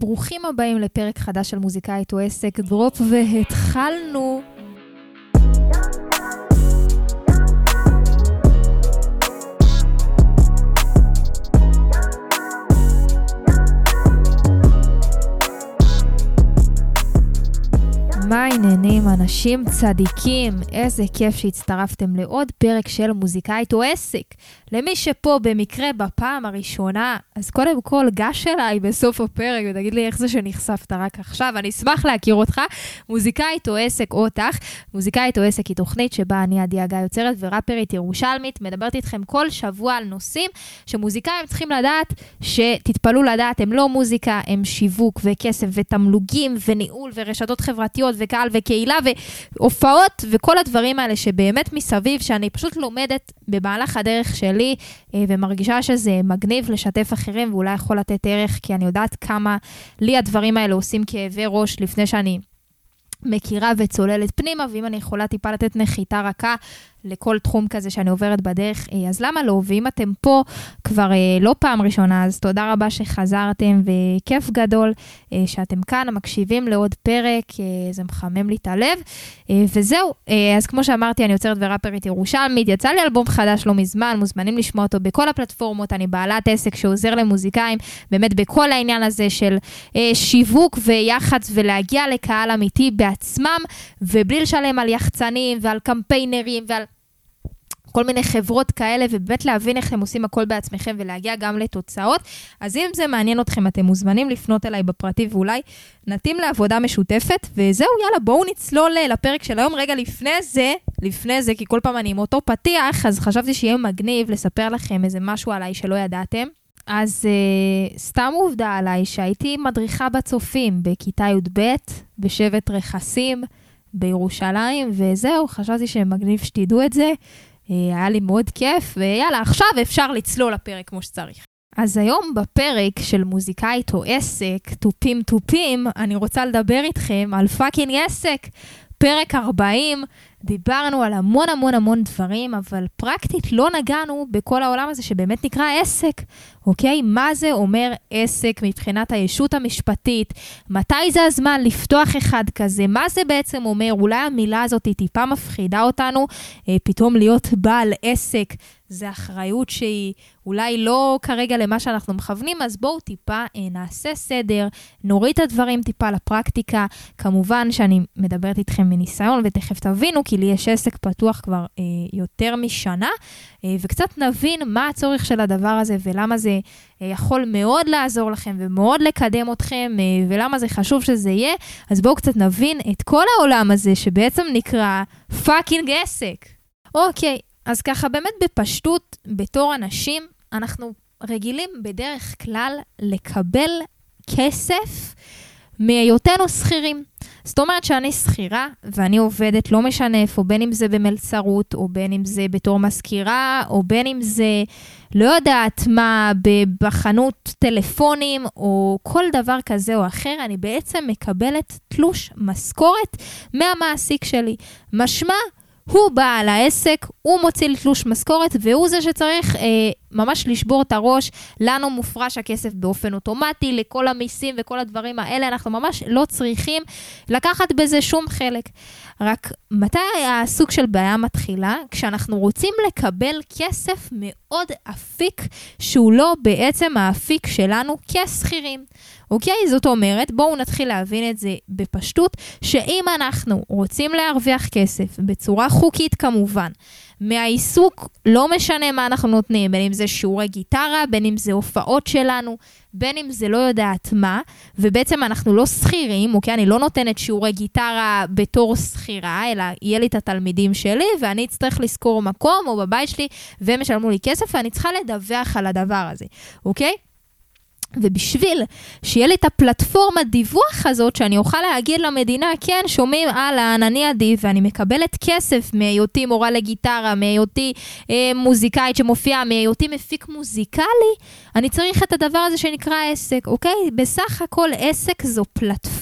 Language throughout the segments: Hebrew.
ברוכים הבאים לפרק חדש של מוזיקאית או עסק דרופ, והתחלנו. העניינים, אנשים צדיקים? איזה כיף שהצטרפתם לעוד פרק של מוזיקאית או עסק. למי שפה במקרה בפעם הראשונה, אז קודם כל גש אליי בסוף הפרק ותגיד לי איך זה שנחשפת רק עכשיו, אני אשמח להכיר אותך. מוזיקאית או עסק או אותך. מוזיקאית או עסק היא תוכנית שבה אני עדי הגיא יוצרת וראפרית ירושלמית, מדברת איתכם כל שבוע על נושאים שמוזיקאים צריכים לדעת, שתתפלאו לדעת, הם לא מוזיקה, הם שיווק וכסף ותמלוגים וניהול ורשתות חברתיות וקהל וקהילה והופעות וכל הדברים האלה שבאמת מסביב, שאני פשוט לומדת במהלך הדרך שלי אה, ומרגישה שזה מגניב לשתף אחרים ואולי יכול לתת ערך, כי אני יודעת כמה לי הדברים האלה עושים כאבי ראש לפני שאני... מכירה וצוללת פנימה, ואם אני יכולה טיפה לתת נחיתה רכה לכל תחום כזה שאני עוברת בדרך, אה, אז למה לא? ואם אתם פה כבר אה, לא פעם ראשונה, אז תודה רבה שחזרתם, וכיף גדול אה, שאתם כאן, מקשיבים לעוד פרק, זה מחמם לי את הלב. וזהו, אז כמו שאמרתי, אני יוצרת וראפרית ירושלמית, יצא לי אלבום חדש לא מזמן, מוזמנים לשמוע אותו בכל הפלטפורמות, אני בעלת עסק שעוזר למוזיקאים, באמת בכל העניין הזה של שיווק ויח"צ ולהגיע לקהל אמיתי בעצמם, ובלי לשלם על יחצנים ועל קמפיינרים ועל... כל מיני חברות כאלה, ובאמת להבין איך אתם עושים הכל בעצמכם ולהגיע גם לתוצאות. אז אם זה מעניין אתכם, אתם מוזמנים לפנות אליי בפרטי ואולי נתאים לעבודה משותפת. וזהו, יאללה, בואו נצלול אה, לפרק של היום. רגע, לפני זה, לפני זה, כי כל פעם אני עם אותו פתיח, אז חשבתי שיהיה מגניב לספר לכם איזה משהו עליי שלא ידעתם. אז אה, סתם עובדה עליי שהייתי מדריכה בצופים בכיתה י"ב, בשבט רכסים בירושלים, וזהו, חשבתי שמגניב שתדעו את זה. אה, היה לי מאוד כיף, ויאללה, עכשיו אפשר לצלול לפרק כמו שצריך. אז היום בפרק של מוזיקאית או עסק, תופים תופים, אני רוצה לדבר איתכם על fucking עסק. פרק 40, דיברנו על המון המון המון דברים, אבל פרקטית לא נגענו בכל העולם הזה שבאמת נקרא עסק, אוקיי? מה זה אומר עסק מבחינת הישות המשפטית? מתי זה הזמן לפתוח אחד כזה? מה זה בעצם אומר? אולי המילה הזאת טיפה מפחידה אותנו, אה, פתאום להיות בעל עסק. זה אחריות שהיא אולי לא כרגע למה שאנחנו מכוונים, אז בואו טיפה אה, נעשה סדר, נוריד את הדברים טיפה לפרקטיקה. כמובן שאני מדברת איתכם מניסיון, ותכף תבינו, כי לי יש עסק פתוח כבר אה, יותר משנה, אה, וקצת נבין מה הצורך של הדבר הזה ולמה זה אה, יכול מאוד לעזור לכם ומאוד לקדם אתכם, אה, ולמה זה חשוב שזה יהיה. אז בואו קצת נבין את כל העולם הזה שבעצם נקרא פאקינג עסק. אוקיי, אז ככה, באמת בפשטות, בתור אנשים, אנחנו רגילים בדרך כלל לקבל כסף מהיותנו שכירים. זאת אומרת שאני שכירה ואני עובדת, לא משנה איפה, בין אם זה במלצרות, או בין אם זה בתור מזכירה, או בין אם זה, לא יודעת מה, בחנות טלפונים, או כל דבר כזה או אחר, אני בעצם מקבלת תלוש משכורת מהמעסיק שלי. משמע, הוא בעל העסק, הוא מוציא לי תלוש משכורת, והוא זה שצריך אה, ממש לשבור את הראש. לנו מופרש הכסף באופן אוטומטי, לכל המיסים וכל הדברים האלה, אנחנו ממש לא צריכים לקחת בזה שום חלק. רק מתי הסוג של בעיה מתחילה? כשאנחנו רוצים לקבל כסף מאוד אפיק, שהוא לא בעצם האפיק שלנו כשכירים. אוקיי? זאת אומרת, בואו נתחיל להבין את זה בפשטות, שאם אנחנו רוצים להרוויח כסף, בצורה חוקית כמובן, מהעיסוק, לא משנה מה אנחנו נותנים, בין אם זה שיעורי גיטרה, בין אם זה הופעות שלנו, בין אם זה לא יודעת מה, ובעצם אנחנו לא שכירים, אוקיי? אני לא נותנת שיעורי גיטרה בתור שכירה, אלא יהיה לי את התלמידים שלי, ואני אצטרך לשכור מקום או בבית שלי, והם ישלמו לי כסף, ואני צריכה לדווח על הדבר הזה, אוקיי? ובשביל שיהיה לי את הפלטפורמת דיווח הזאת, שאני אוכל להגיד למדינה, כן, שומעים, אהלן, אני עדי, ואני מקבלת כסף מהיותי מורה לגיטרה, מהיותי אה, מוזיקאית שמופיעה, מהיותי מפיק מוזיקלי, אני צריך את הדבר הזה שנקרא עסק, אוקיי? בסך הכל עסק זו פלטפורמה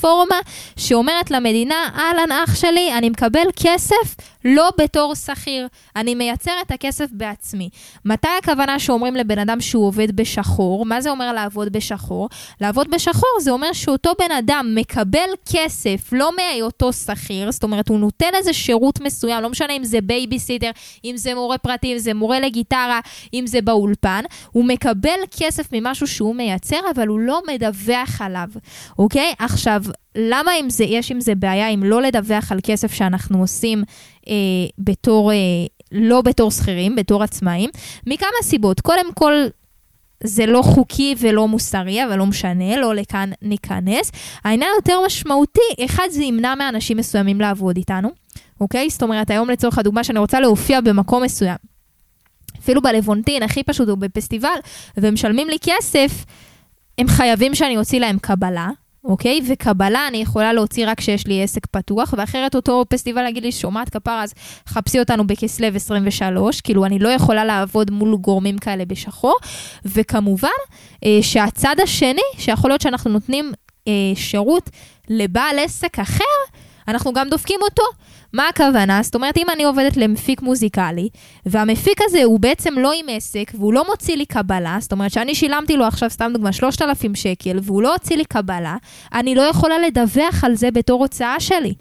שאומרת למדינה, אהלן, אח שלי, אני מקבל כסף לא בתור שכיר. אני מייצר את הכסף בעצמי. מתי הכוונה שאומרים לבן אדם שהוא עובד בשחור? מה זה אומר לעבוד בשחור? לעבוד בשחור זה אומר שאותו בן אדם מקבל כסף לא מהיותו שכיר, זאת אומרת, הוא נותן איזה שירות מסוים, לא משנה אם זה בייביסיטר, אם זה מורה פרטי, אם זה מורה לגיטרה, אם זה באולפן, הוא מקבל כסף ממשהו שהוא מייצר, אבל הוא לא מדווח עליו, אוקיי? עכשיו, למה אם זה, יש עם זה בעיה אם לא לדווח על כסף שאנחנו עושים אה, בתור, אה, לא בתור שכירים, בתור עצמאים? מכמה סיבות. קודם כל, זה לא חוקי ולא מוסרי, אבל לא משנה, לא לכאן ניכנס. העניין היותר משמעותי, אחד, זה ימנע מאנשים מסוימים לעבוד איתנו, אוקיי? זאת אומרת, היום לצורך הדוגמה שאני רוצה להופיע במקום מסוים. אפילו בלוונטין, הכי פשוט, או בפסטיבל, ומשלמים לי כסף, הם חייבים שאני אוציא להם קבלה, אוקיי? וקבלה אני יכולה להוציא רק כשיש לי עסק פתוח, ואחרת אותו פסטיבל יגיד לי, שומעת כפר, אז חפשי אותנו בכסלו 23, כאילו אני לא יכולה לעבוד מול גורמים כאלה בשחור. וכמובן, אה, שהצד השני, שיכול להיות שאנחנו נותנים אה, שירות לבעל עסק אחר, אנחנו גם דופקים אותו. מה הכוונה? זאת אומרת, אם אני עובדת למפיק מוזיקלי, והמפיק הזה הוא בעצם לא עם עסק, והוא לא מוציא לי קבלה, זאת אומרת שאני שילמתי לו עכשיו, סתם דוגמה, 3,000 שקל, והוא לא הוציא לי קבלה, אני לא יכולה לדווח על זה בתור הוצאה שלי.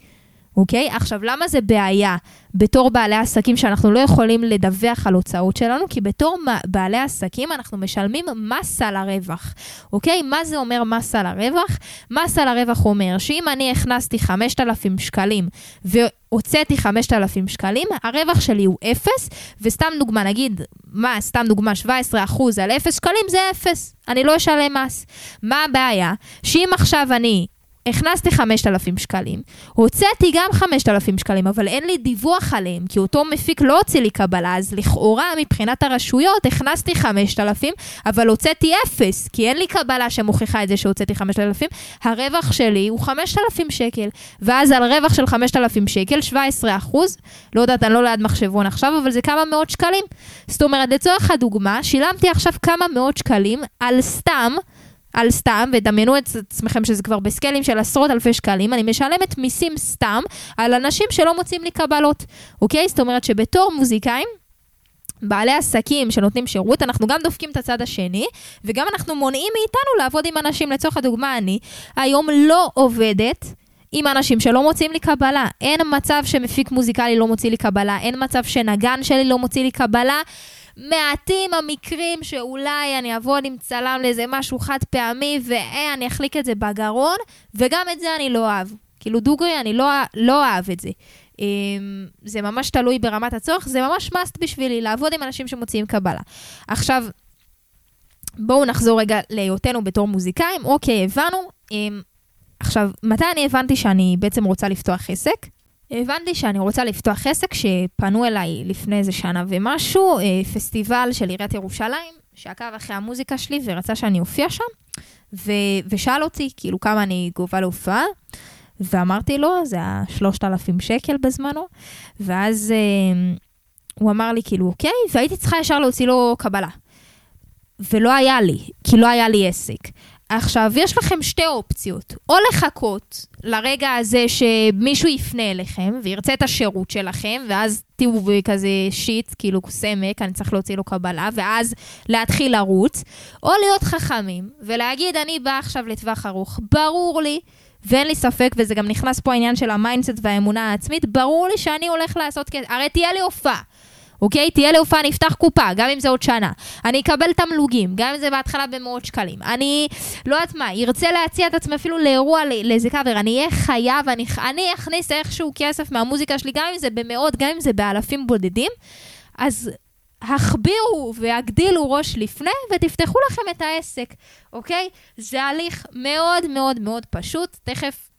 אוקיי? עכשיו, למה זה בעיה בתור בעלי עסקים שאנחנו לא יכולים לדווח על הוצאות שלנו? כי בתור בעלי עסקים אנחנו משלמים מס על הרווח, אוקיי? מה זה אומר מס על הרווח? מס על הרווח אומר שאם אני הכנסתי 5,000 שקלים והוצאתי 5,000 שקלים, הרווח שלי הוא 0, וסתם דוגמה, נגיד, מה, סתם דוגמה, 17 על 0 שקלים זה 0, אני לא אשלם מס. מה הבעיה? שאם עכשיו אני הכנסתי 5,000 שקלים, הוצאתי גם 5,000 שקלים, אבל אין לי דיווח עליהם, כי אותו מפיק לא הוציא לי קבלה, אז לכאורה מבחינת הרשויות הכנסתי 5,000, אבל הוצאתי 0, כי אין לי קבלה שמוכיחה את זה שהוצאתי 5,000, הרווח שלי הוא 5,000 שקל, ואז על רווח של 5,000 שקל, 17 אחוז, לא יודעת, אני לא ליד מחשבון עכשיו, אבל זה כמה מאות שקלים. זאת אומרת, לצורך הדוגמה, שילמתי עכשיו כמה מאות שקלים על סתם, על סתם, ודמיינו את עצמכם שזה כבר בסקיילים של עשרות אלפי שקלים, אני משלמת מיסים סתם על אנשים שלא מוצאים לי קבלות, אוקיי? זאת אומרת שבתור מוזיקאים, בעלי עסקים שנותנים שירות, אנחנו גם דופקים את הצד השני, וגם אנחנו מונעים מאיתנו לעבוד עם אנשים. לצורך הדוגמה, אני היום לא עובדת עם אנשים שלא מוצאים לי קבלה. אין מצב שמפיק מוזיקלי לא מוציא לי קבלה, אין מצב שנגן שלי לא מוציא לי קבלה. מעטים המקרים שאולי אני אעבוד עם צלם לאיזה משהו חד פעמי, ואני אחליק את זה בגרון, וגם את זה אני לא אוהב. כאילו דוגרי, אני לא, לא אוהב את זה. אמ, זה ממש תלוי ברמת הצורך, זה ממש must בשבילי לעבוד עם אנשים שמוציאים קבלה. עכשיו, בואו נחזור רגע להיותנו בתור מוזיקאים. אוקיי, הבנו. אמ, עכשיו, מתי אני הבנתי שאני בעצם רוצה לפתוח עסק? הבנתי שאני רוצה לפתוח עסק שפנו אליי לפני איזה שנה ומשהו, אה, פסטיבל של עיריית ירושלים, שעקב אחרי המוזיקה שלי ורצה שאני אופיע שם, ו- ושאל אותי כאילו כמה אני גובה להופעה, ואמרתי לו, זה היה 3,000 שקל בזמנו, ואז אה, הוא אמר לי כאילו, אוקיי, והייתי צריכה ישר להוציא לו קבלה. ולא היה לי, כי לא היה לי עסק. עכשיו, יש לכם שתי אופציות. או לחכות לרגע הזה שמישהו יפנה אליכם וירצה את השירות שלכם, ואז תהיו כזה שיט, כאילו סמק, אני צריך להוציא לו קבלה, ואז להתחיל לרוץ, או להיות חכמים ולהגיד, אני באה עכשיו לטווח ארוך. ברור לי, ואין לי ספק, וזה גם נכנס פה העניין של ה mindset והאמונה העצמית, ברור לי שאני הולך לעשות כסף. הרי תהיה לי הופעה. אוקיי? תהיה לי הופעה, אני אפתח קופה, גם אם זה עוד שנה. אני אקבל תמלוגים, גם אם זה בהתחלה במאות שקלים. אני, לא יודעת מה, ארצה להציע את עצמי אפילו לאירוע, לאיזה קאבר, אני אהיה חייב, אני, אני אכניס איכשהו כסף מהמוזיקה שלי, גם אם זה במאות, גם אם זה באלפים בודדים. אז הכבירו והגדילו ראש לפני ותפתחו לכם את העסק, אוקיי? זה הליך מאוד מאוד מאוד פשוט. תכף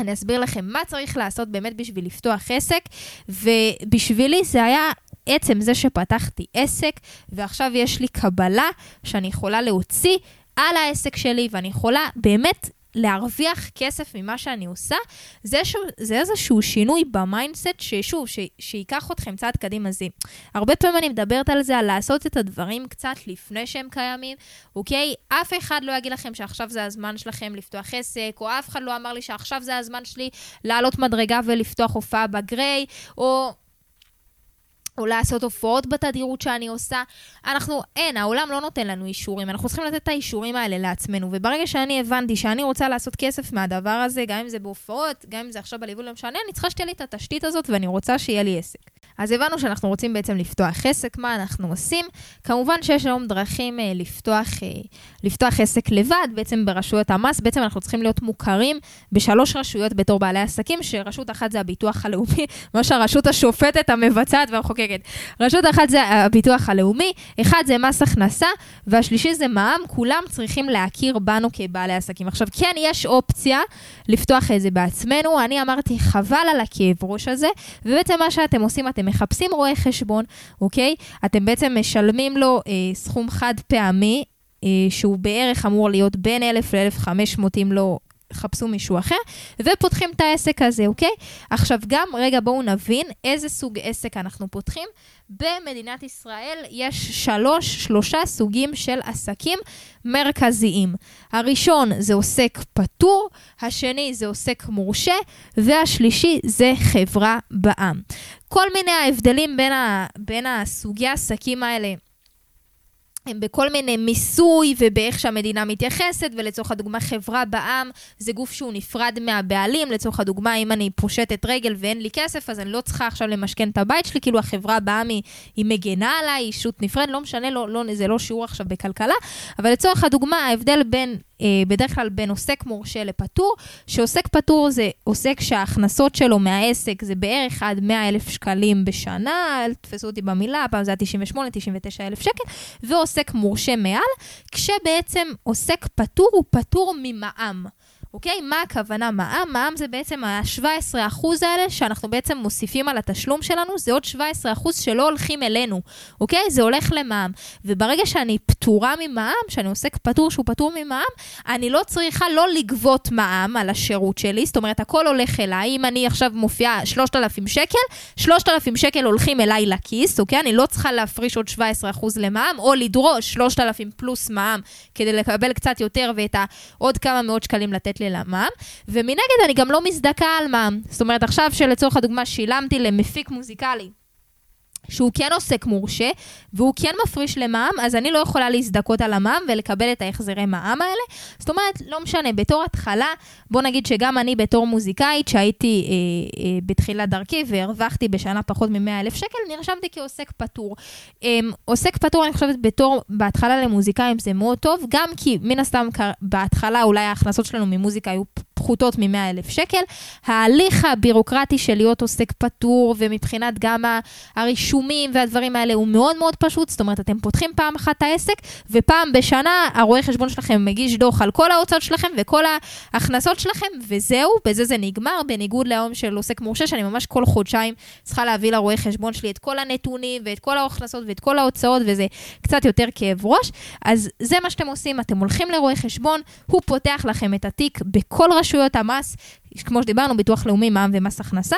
אני אסביר לכם מה צריך לעשות באמת בשביל לפתוח עסק, ובשבילי זה היה עצם זה שפתחתי עסק, ועכשיו יש לי קבלה שאני יכולה להוציא על העסק שלי, ואני יכולה באמת להרוויח כסף ממה שאני עושה, זה, ש... זה איזשהו שינוי ב mindset, ששוב, ש... שייקח אתכם צעד קדימה. זה הרבה פעמים אני מדברת על זה, על לעשות את הדברים קצת לפני שהם קיימים, אוקיי? אף אחד לא יגיד לכם שעכשיו זה הזמן שלכם לפתוח עסק, או אף אחד לא אמר לי שעכשיו זה הזמן שלי לעלות מדרגה ולפתוח הופעה בגריי, או... או לעשות הופעות בתדירות שאני עושה. אנחנו, אין, העולם לא נותן לנו אישורים, אנחנו צריכים לתת את האישורים האלה לעצמנו. וברגע שאני הבנתי שאני רוצה לעשות כסף מהדבר הזה, גם אם זה בהופעות, גם אם זה עכשיו בליווי, לא משנה, אני צריכה שתהיה לי את התשתית הזאת ואני רוצה שיהיה לי עסק. אז הבנו שאנחנו רוצים בעצם לפתוח עסק, מה אנחנו עושים? כמובן שיש היום דרכים אה, לפתוח, אה, לפתוח עסק לבד, בעצם ברשויות המס, בעצם אנחנו צריכים להיות מוכרים בשלוש רשויות בתור בעלי עסקים, שרשות אחת זה הביטוח הלאומי, ממש הרשות השופטת, המבצעת והמחוקקת. רשות אחת זה הביטוח הלאומי, אחד זה מס הכנסה, והשלישי זה מע"מ, כולם צריכים להכיר בנו כבעלי עסקים. עכשיו, כן, יש אופציה לפתוח את זה בעצמנו, אני אמרתי, חבל על הכאב ראש הזה, ובעצם מה שאתם עושים, אתם מחפשים רואה חשבון, אוקיי? אתם בעצם משלמים לו אה, סכום חד פעמי, אה, שהוא בערך אמור להיות בין 1,000 ל-1,500 אם לא חפשו מישהו אחר, ופותחים את העסק הזה, אוקיי? עכשיו גם, רגע, בואו נבין איזה סוג עסק אנחנו פותחים. במדינת ישראל יש שלוש, שלושה סוגים של עסקים מרכזיים. הראשון זה עוסק פטור, השני זה עוסק מורשה, והשלישי זה חברה בע"מ. כל מיני ההבדלים בין, ה, בין הסוגי העסקים האלה הם בכל מיני מיסוי ובאיך שהמדינה מתייחסת, ולצורך הדוגמה חברה בע"מ זה גוף שהוא נפרד מהבעלים, לצורך הדוגמה אם אני פושטת רגל ואין לי כסף, אז אני לא צריכה עכשיו למשכן את הבית שלי, כאילו החברה בע"מ היא, היא מגנה עליי, היא אישות נפרד, לא משנה, לא, לא, זה לא שיעור עכשיו בכלכלה, אבל לצורך הדוגמה ההבדל בין בדרך כלל בין עוסק מורשה לפטור, שעוסק פטור זה עוסק שההכנסות שלו מהעסק זה בערך עד 100 אלף שקלים בשנה, אל תתפסו אותי במילה, פעם זה היה 98, 99 אלף שקל, ועוסק מורשה מעל, כשבעצם עוסק פטור הוא פטור ממע"מ. אוקיי? מה הכוונה מע"מ? מע"מ זה בעצם ה-17% האלה שאנחנו בעצם מוסיפים על התשלום שלנו, זה עוד 17% שלא הולכים אלינו, אוקיי? זה הולך למע"מ. וברגע שאני פטורה ממע"מ, שאני עוסק פטור שהוא פטור ממע"מ, אני לא צריכה לא לגבות מע"מ על השירות שלי, זאת אומרת, הכל הולך אליי. אם אני עכשיו מופיעה 3,000 שקל, 3,000 שקל הולכים אליי לכיס, אוקיי? אני לא צריכה להפריש עוד 17% למע"מ, או לדרוש 3,000 פלוס מע"מ כדי לקבל קצת יותר ואת העוד כמה מאות שקלים לתת לי למע"מ, ומנגד אני גם לא מזדכה על מע"מ. זאת אומרת, עכשיו שלצורך הדוגמה שילמתי למפיק מוזיקלי שהוא כן עוסק מורשה, והוא כן מפריש למע"מ, אז אני לא יכולה להזדכות על המע"מ ולקבל את ההחזרי מע"מ האלה. זאת אומרת, לא משנה, בתור התחלה, בוא נגיד שגם אני בתור מוזיקאית, שהייתי אה, אה, בתחילת דרכי והרווחתי בשנה פחות מ-100 אלף שקל, נרשמתי כעוסק פטור. אה, עוסק פטור, אני חושבת, בתור, בהתחלה למוזיקאים זה מאוד טוב, גם כי מן הסתם בהתחלה אולי ההכנסות שלנו ממוזיקה היו פחותות מ-100 אלף שקל. ההליך הבירוקרטי של להיות עוסק פטור, ומבחינת גם הרישומים והדברים האלה, הוא מאוד מאוד פשוט. זאת אומרת, אתם פותחים פעם אחת את העסק, ופעם בשנה הרואה חשבון שלכם מגיש דוח על כל ההוצאות שלכם וכל ההכנסות שלכם, וזהו, בזה זה נגמר, בניגוד להיום של עוסק מורשה, שאני ממש כל חודשיים צריכה להביא לרואה חשבון שלי את כל הנתונים, ואת כל ההכנסות ואת כל ההוצאות, וזה קצת יותר כאב ראש. אז זה מה שאתם עושים, אתם הולכים לרואה חשבון, הוא פותח לכם את התיק בכל רשות רשויות המס, כמו שדיברנו, ביטוח לאומי, מע"מ ומס הכנסה.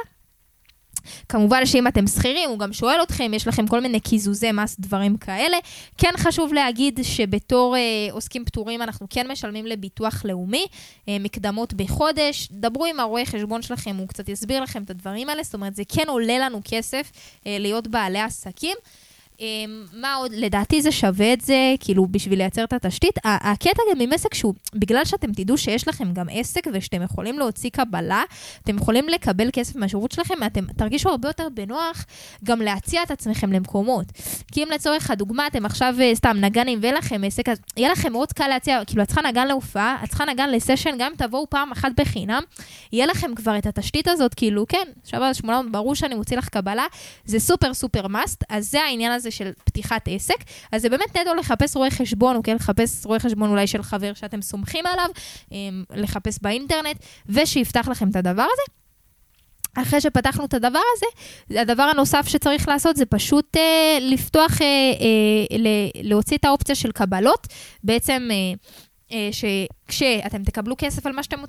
כמובן שאם אתם שכירים, הוא גם שואל אתכם, יש לכם כל מיני קיזוזי מס, דברים כאלה. כן חשוב להגיד שבתור אה, עוסקים פטורים אנחנו כן משלמים לביטוח לאומי, אה, מקדמות בחודש. דברו עם הרואה חשבון שלכם, הוא קצת יסביר לכם את הדברים האלה, זאת אומרת, זה כן עולה לנו כסף אה, להיות בעלי עסקים. אמ, מה עוד? לדעתי זה שווה את זה, כאילו, בשביל לייצר את התשתית. הקטע גם עם עסק שהוא, בגלל שאתם תדעו שיש לכם גם עסק ושאתם יכולים להוציא קבלה, אתם יכולים לקבל כסף מהשירות שלכם, אתם תרגישו הרבה יותר בנוח גם להציע את עצמכם למקומות. כי אם לצורך הדוגמה, אתם עכשיו אה, סתם נגנים ואין לכם עסק, אז יהיה לכם מאוד קל להציע, כאילו, את צריכה נגן להופעה, את צריכה נגן לסשן, גם אם תבואו פעם אחת בחינם, יהיה לכם כבר את התשתית הזאת, כאילו, כן, שווה 800, ברור שאני מוציא לך קבלה, זה סופר סופר מאסט, אז זה העניין הזה הזה של פתיחת עסק, אז זה באמת נטו לחפש רואה חשבון, או כן, לחפש רואה חשבון אולי של חבר שאתם סומכים עליו, אמ, לחפש באינטרנט, ושיפתח לכם את הדבר הזה. אחרי שפתחנו את הדבר הזה, הדבר הנוסף שצריך לעשות זה פשוט אה, לפתוח, אה, אה, להוציא את האופציה של קבלות. בעצם אה, שכשאתם תקבלו כסף על מה שאתם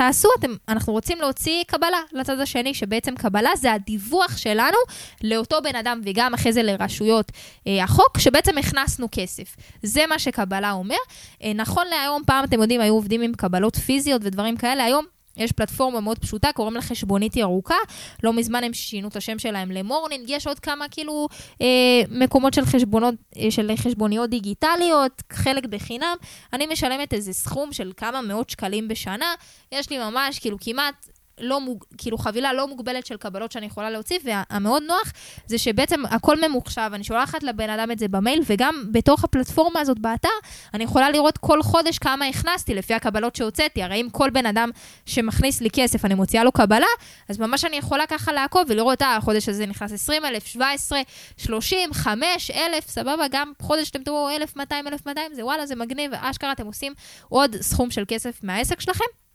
תעשו, אתם, אנחנו רוצים להוציא קבלה לצד השני, שבעצם קבלה זה הדיווח שלנו לאותו בן אדם, וגם אחרי זה לרשויות אה, החוק, שבעצם הכנסנו כסף. זה מה שקבלה אומר. אה, נכון להיום, פעם אתם יודעים, היו עובדים עם קבלות פיזיות ודברים כאלה, היום יש פלטפורמה מאוד פשוטה, קוראים לה חשבונית ירוקה. לא מזמן הם שינו את השם שלהם ל Morning. יש עוד כמה כאילו אה, מקומות של, חשבונות, אה, של חשבוניות דיגיטליות, חלק בחינם. אני משלמת איזה סכום של כמה מאות שקלים בשנה. יש לי ממש כאילו כמעט לא מוג... כאילו חבילה לא מוגבלת של קבלות שאני יכולה להוציא, והמאוד נוח זה שבעצם הכל ממוחשב, אני שולחת לבן אדם את זה במייל, וגם בתוך הפלטפורמה הזאת באתר, אני יכולה לראות כל חודש כמה הכנסתי לפי הקבלות שהוצאתי. הרי אם כל בן אדם שמכניס לי כסף, אני מוציאה לו קבלה, אז ממש אני יכולה ככה לעקוב ולראות, אה, החודש הזה נכנס 20,000, 17, 30, 5, 1,000, סבבה, גם חודש שאתם תראו 1,200, 1,200, זה וואלה, זה מגניב, אשכרה אתם עושים עוד סכום של כסף מהעסק שלכם.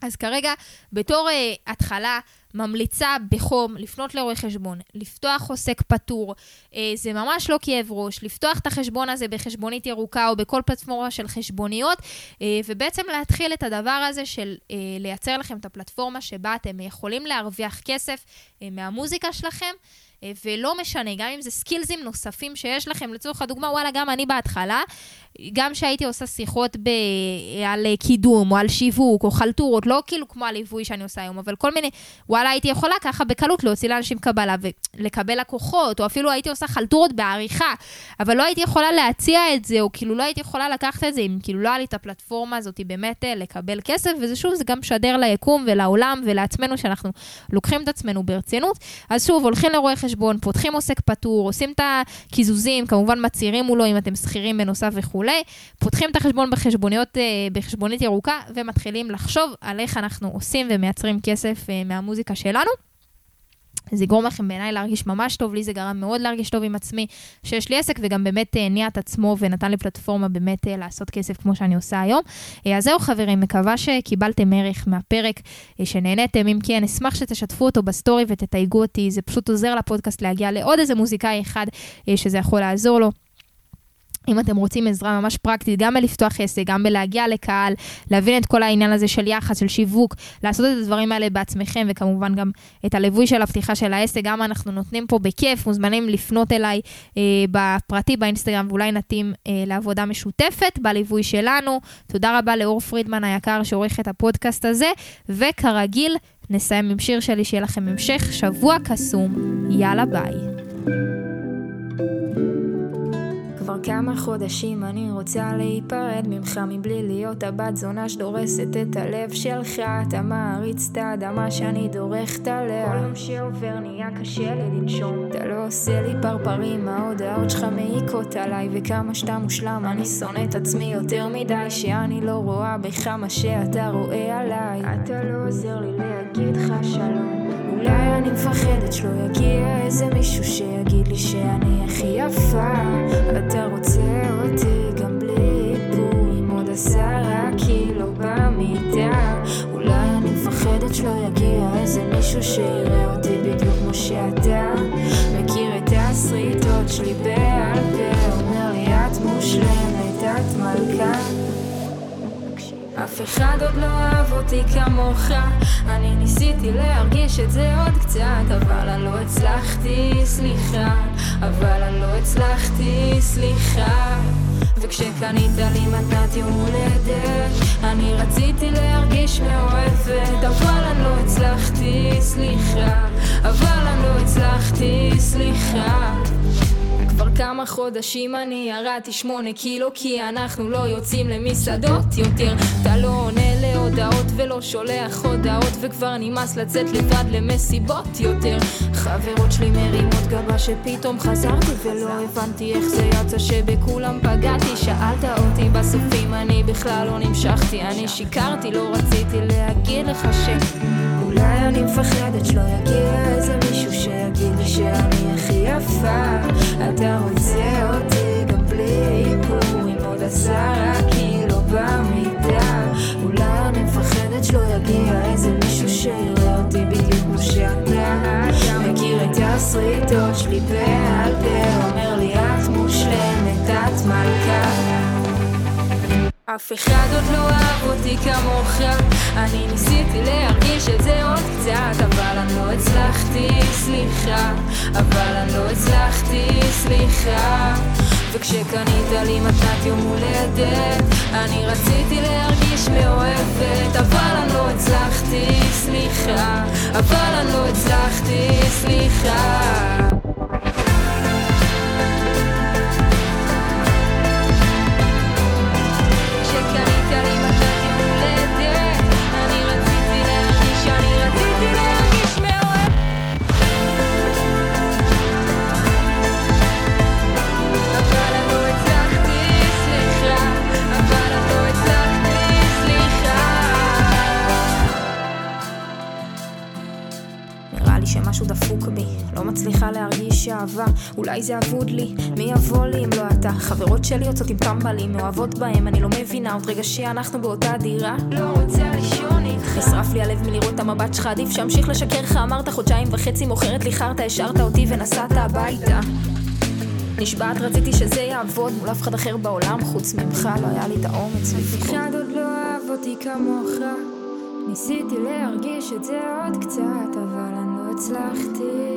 אז כרגע, בתור uh, התחלה, ממליצה בחום לפנות לרואה חשבון, לפתוח עוסק פטור, uh, זה ממש לא כאב ראש, לפתוח את החשבון הזה בחשבונית ירוקה או בכל פלטפורמה של חשבוניות, uh, ובעצם להתחיל את הדבר הזה של uh, לייצר לכם את הפלטפורמה שבה אתם יכולים להרוויח כסף uh, מהמוזיקה שלכם. ולא משנה, גם אם זה סקילזים נוספים שיש לכם, לצורך הדוגמה, וואלה, גם אני בהתחלה, גם שהייתי עושה שיחות ב... על קידום, או על שיווק, או חלטורות, לא כאילו כמו הליווי שאני עושה היום, אבל כל מיני, וואלה, הייתי יכולה ככה בקלות להוציא לאנשים קבלה ולקבל לקוחות, או אפילו הייתי עושה חלטורות בעריכה, אבל לא הייתי יכולה להציע את זה, או כאילו לא הייתי יכולה לקחת את זה, אם כאילו לא היה לי את הפלטפורמה הזאת באמת אה, לקבל כסף, וזה שוב, זה גם משדר ליקום ולעולם ולעצמנו, שאנחנו לוקחים את עצמנו ברצינות. אז שוב, הולכים לרואה פותחים עוסק פטור, עושים את הקיזוזים, כמובן מצהירים מולו אם אתם שכירים בנוסף וכו'. וכולי, פותחים את החשבון בחשבוניות, אה, בחשבונית ירוקה ומתחילים לחשוב על איך אנחנו עושים ומייצרים כסף אה, מהמוזיקה שלנו. זה יגרום לכם בעיניי להרגיש ממש טוב, לי זה גרם מאוד להרגיש טוב עם עצמי, שיש לי עסק וגם באמת הניע את עצמו ונתן לי פלטפורמה באמת אה, לעשות כסף כמו שאני עושה היום. אז זהו חברים, מקווה שקיבלתם ערך מהפרק, שנהניתם, אם כן, אשמח שתשתפו אותו בסטורי ותתייגו אותי, זה פשוט עוזר לפודקאסט להגיע לעוד איזה מוזיקאי אחד שזה יכול לעזור לו. אם אתם רוצים עזרה ממש פרקטית, גם בלפתוח עסק, גם בלהגיע לקהל, להבין את כל העניין הזה של יחס, של שיווק, לעשות את הדברים האלה בעצמכם, וכמובן גם את הליווי של הפתיחה של העסק, גם אנחנו נותנים פה בכיף, מוזמנים לפנות אליי אה, בפרטי באינסטגרם, ואולי נתאים אה, לעבודה משותפת בליווי שלנו. תודה רבה לאור פרידמן היקר שעורך את הפודקאסט הזה, וכרגיל, נסיים עם שיר שלי, שיהיה לכם המשך שבוע קסום. יאללה ביי. כמה חודשים אני רוצה להיפרד ממך מבלי להיות הבת זונה שדורסת את הלב שלך. אתה מעריץ את האדמה שאני דורכת עליה. כל יום שעובר נהיה קשה לי לנשום. אתה לא עושה לי פרפרים ההודעות שלך מעיקות עליי וכמה שאתה מושלם אני שונא את עצמי יותר מדי שאני לא רואה בך מה שאתה רואה עליי. אתה לא עוזר לי להגיד לך שלום אולי אני מפחדת שלא יגיע איזה מישהו שיגיד לי שאני הכי יפה. אתה רוצה אותי גם בלי איפור עם עוד עשרה קילו במיטה אולי אני מפחדת שלא יגיע איזה מישהו שיראה אותי בדיוק כמו שאתה. מכיר את הסריטות שלי אף אחד עוד לא אהב אותי כמוך. אני ניסיתי להרגיש את זה עוד קצת אבל אני לא הצלחתי, סליחה. אבל אני לא הצלחתי, סליחה. וכשקנית לי מתנת יום הולדת אני רציתי להרגיש מאוהבת. אבל אני לא הצלחתי, סליחה. אבל אני לא הצלחתי, סליחה כבר כמה חודשים אני ירדתי שמונה קילו כי אנחנו לא יוצאים למסעדות יותר. אתה לא עונה להודעות ולא שולח הודעות וכבר נמאס לצאת לבד למסיבות יותר. חברות שלי מרימות גבה שפתאום חזרתי ולא הבנתי איך זה יצא שבכולם פגעתי. שאלת אותי בסוף אם אני בכלל לא נמשכתי. אני שיקרתי לא רציתי להגיד לך ש... אולי אני מפחדת שלא יגיע איזה מישהו שיגיד לי שאני הכי יפה. אתה רוצה אותי גם בלי איפור עם עוד עשרה קילו במידה. אולי אני מפחדת שלא יגיע איזה מישהו שיראה אותי בדיוק כמו שאתה. מכיר את הסריטות שלי בעל פה אומר לי את מושלמת את מלכה אף אחד עוד לא אהב אותי כמוך. אני ניסיתי להרגיש את זה עוד קצת אבל אני לא הצלחתי, סליחה. אבל אני לא הצלחתי, סליחה. וכשקנית לי מתנת יום הולדת אני רציתי להרגיש מאוהבת. אבל אני לא הצלחתי, סליחה. אבל אני לא הצלחתי, סליחה משהו דפוק בי, לא מצליחה להרגיש אהבה, אולי זה אבוד לי, מי יבוא לי אם לא אתה? חברות שלי יוצאות עם טמבלים, מאוהבות בהם, אני לא מבינה, עוד רגע שאנחנו באותה דירה. לא רוצה לישון איתך. נשרף לי הלב מלראות את המבט שלך, עדיף שאמשיך לשקר לך, אמרת חודשיים וחצי, מוכרת לי חרטא, השארת אותי ונסעת הביתה. נשבעת רציתי שזה יעבוד מול אף אחד אחר בעולם חוץ ממך, לא היה לי את האומץ. אף אחד עוד לא אהב אותי כמוך, ניסיתי להרגיש את זה עוד קצת, אבל אני לא הצלחתי.